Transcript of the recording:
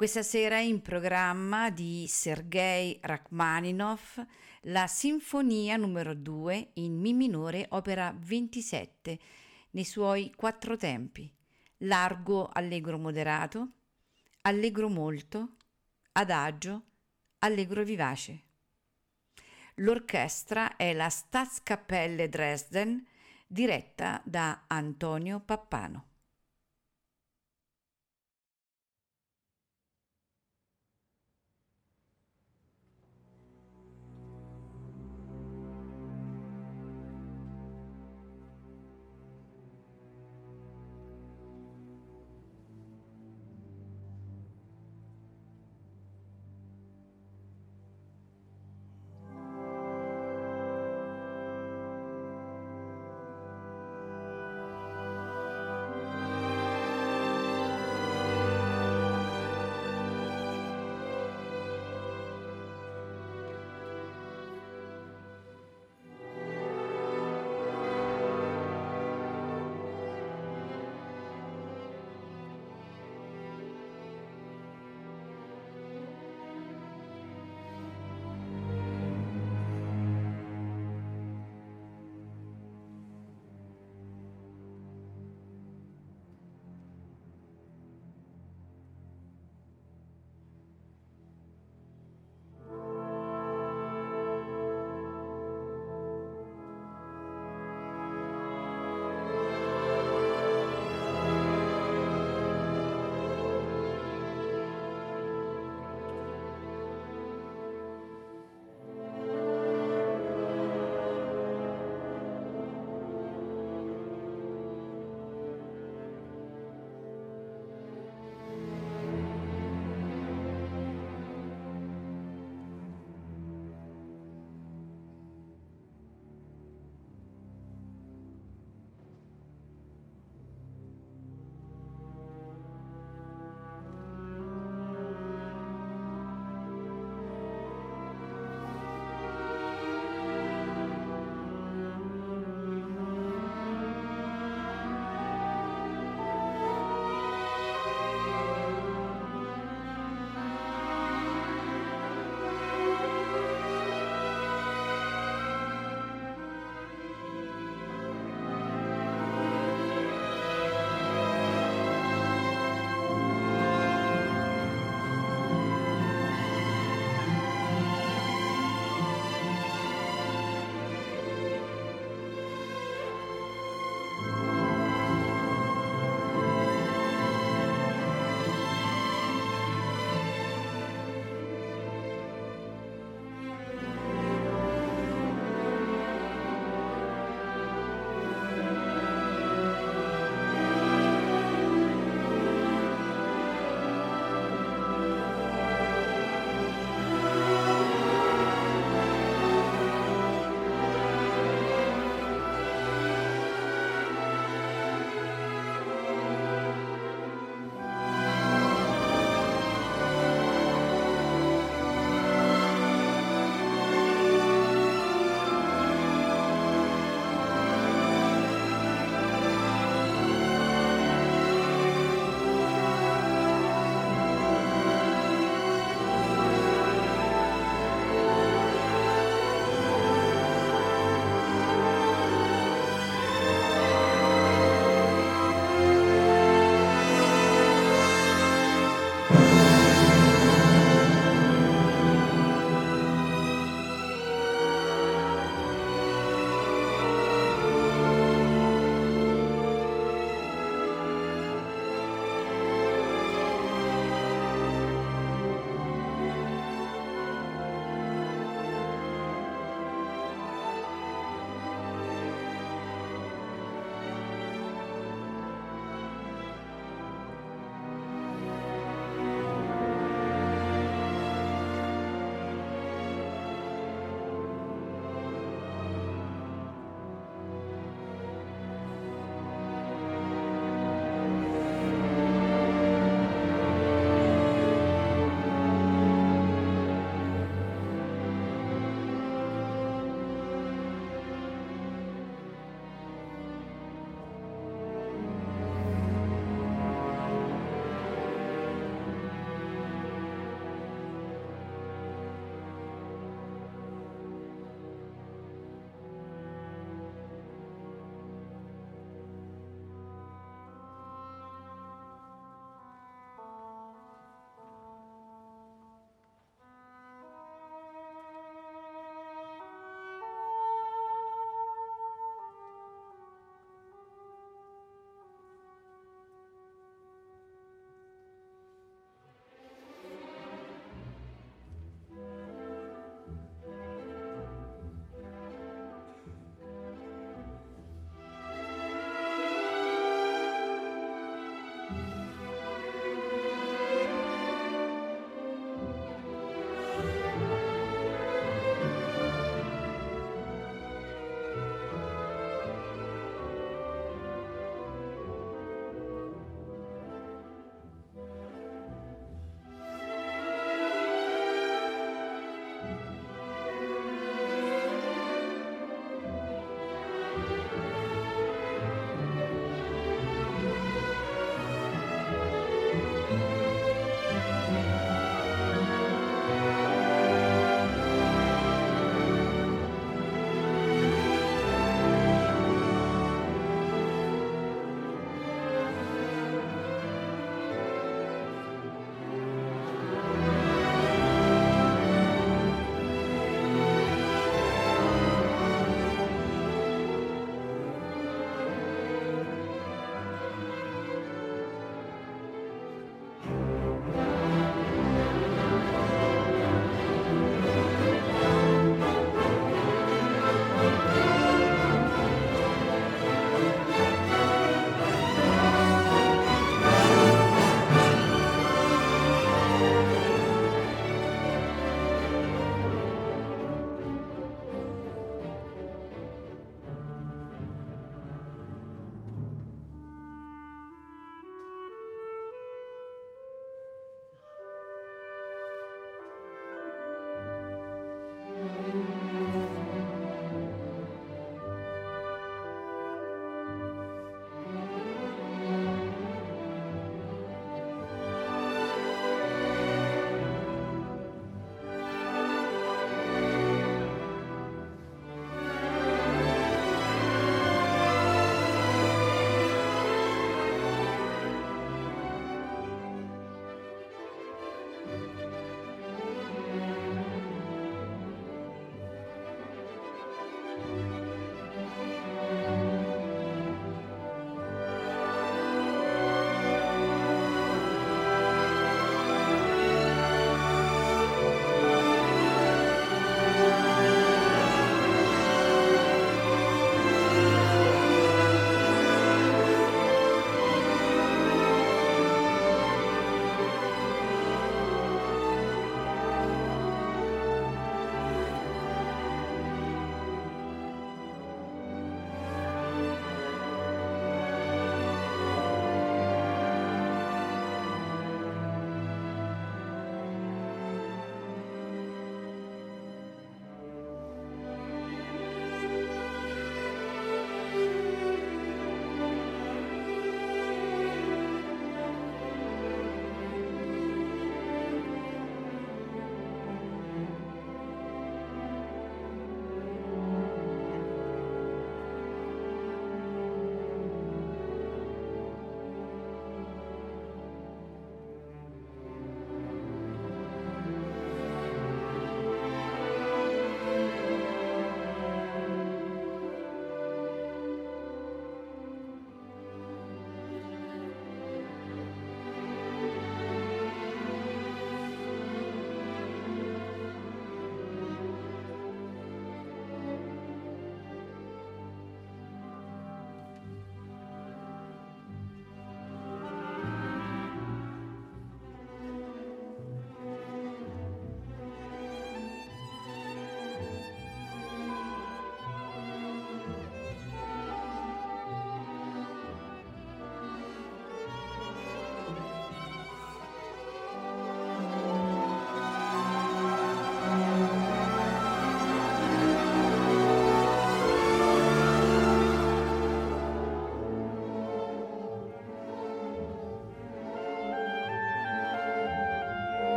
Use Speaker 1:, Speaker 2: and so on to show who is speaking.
Speaker 1: Questa sera in programma di Sergei Rachmaninoff la Sinfonia numero 2 in Mi minore, opera 27, nei suoi quattro tempi: largo allegro moderato, allegro molto, adagio, allegro vivace. L'orchestra è la Staatskapelle Dresden, diretta da Antonio Pappano.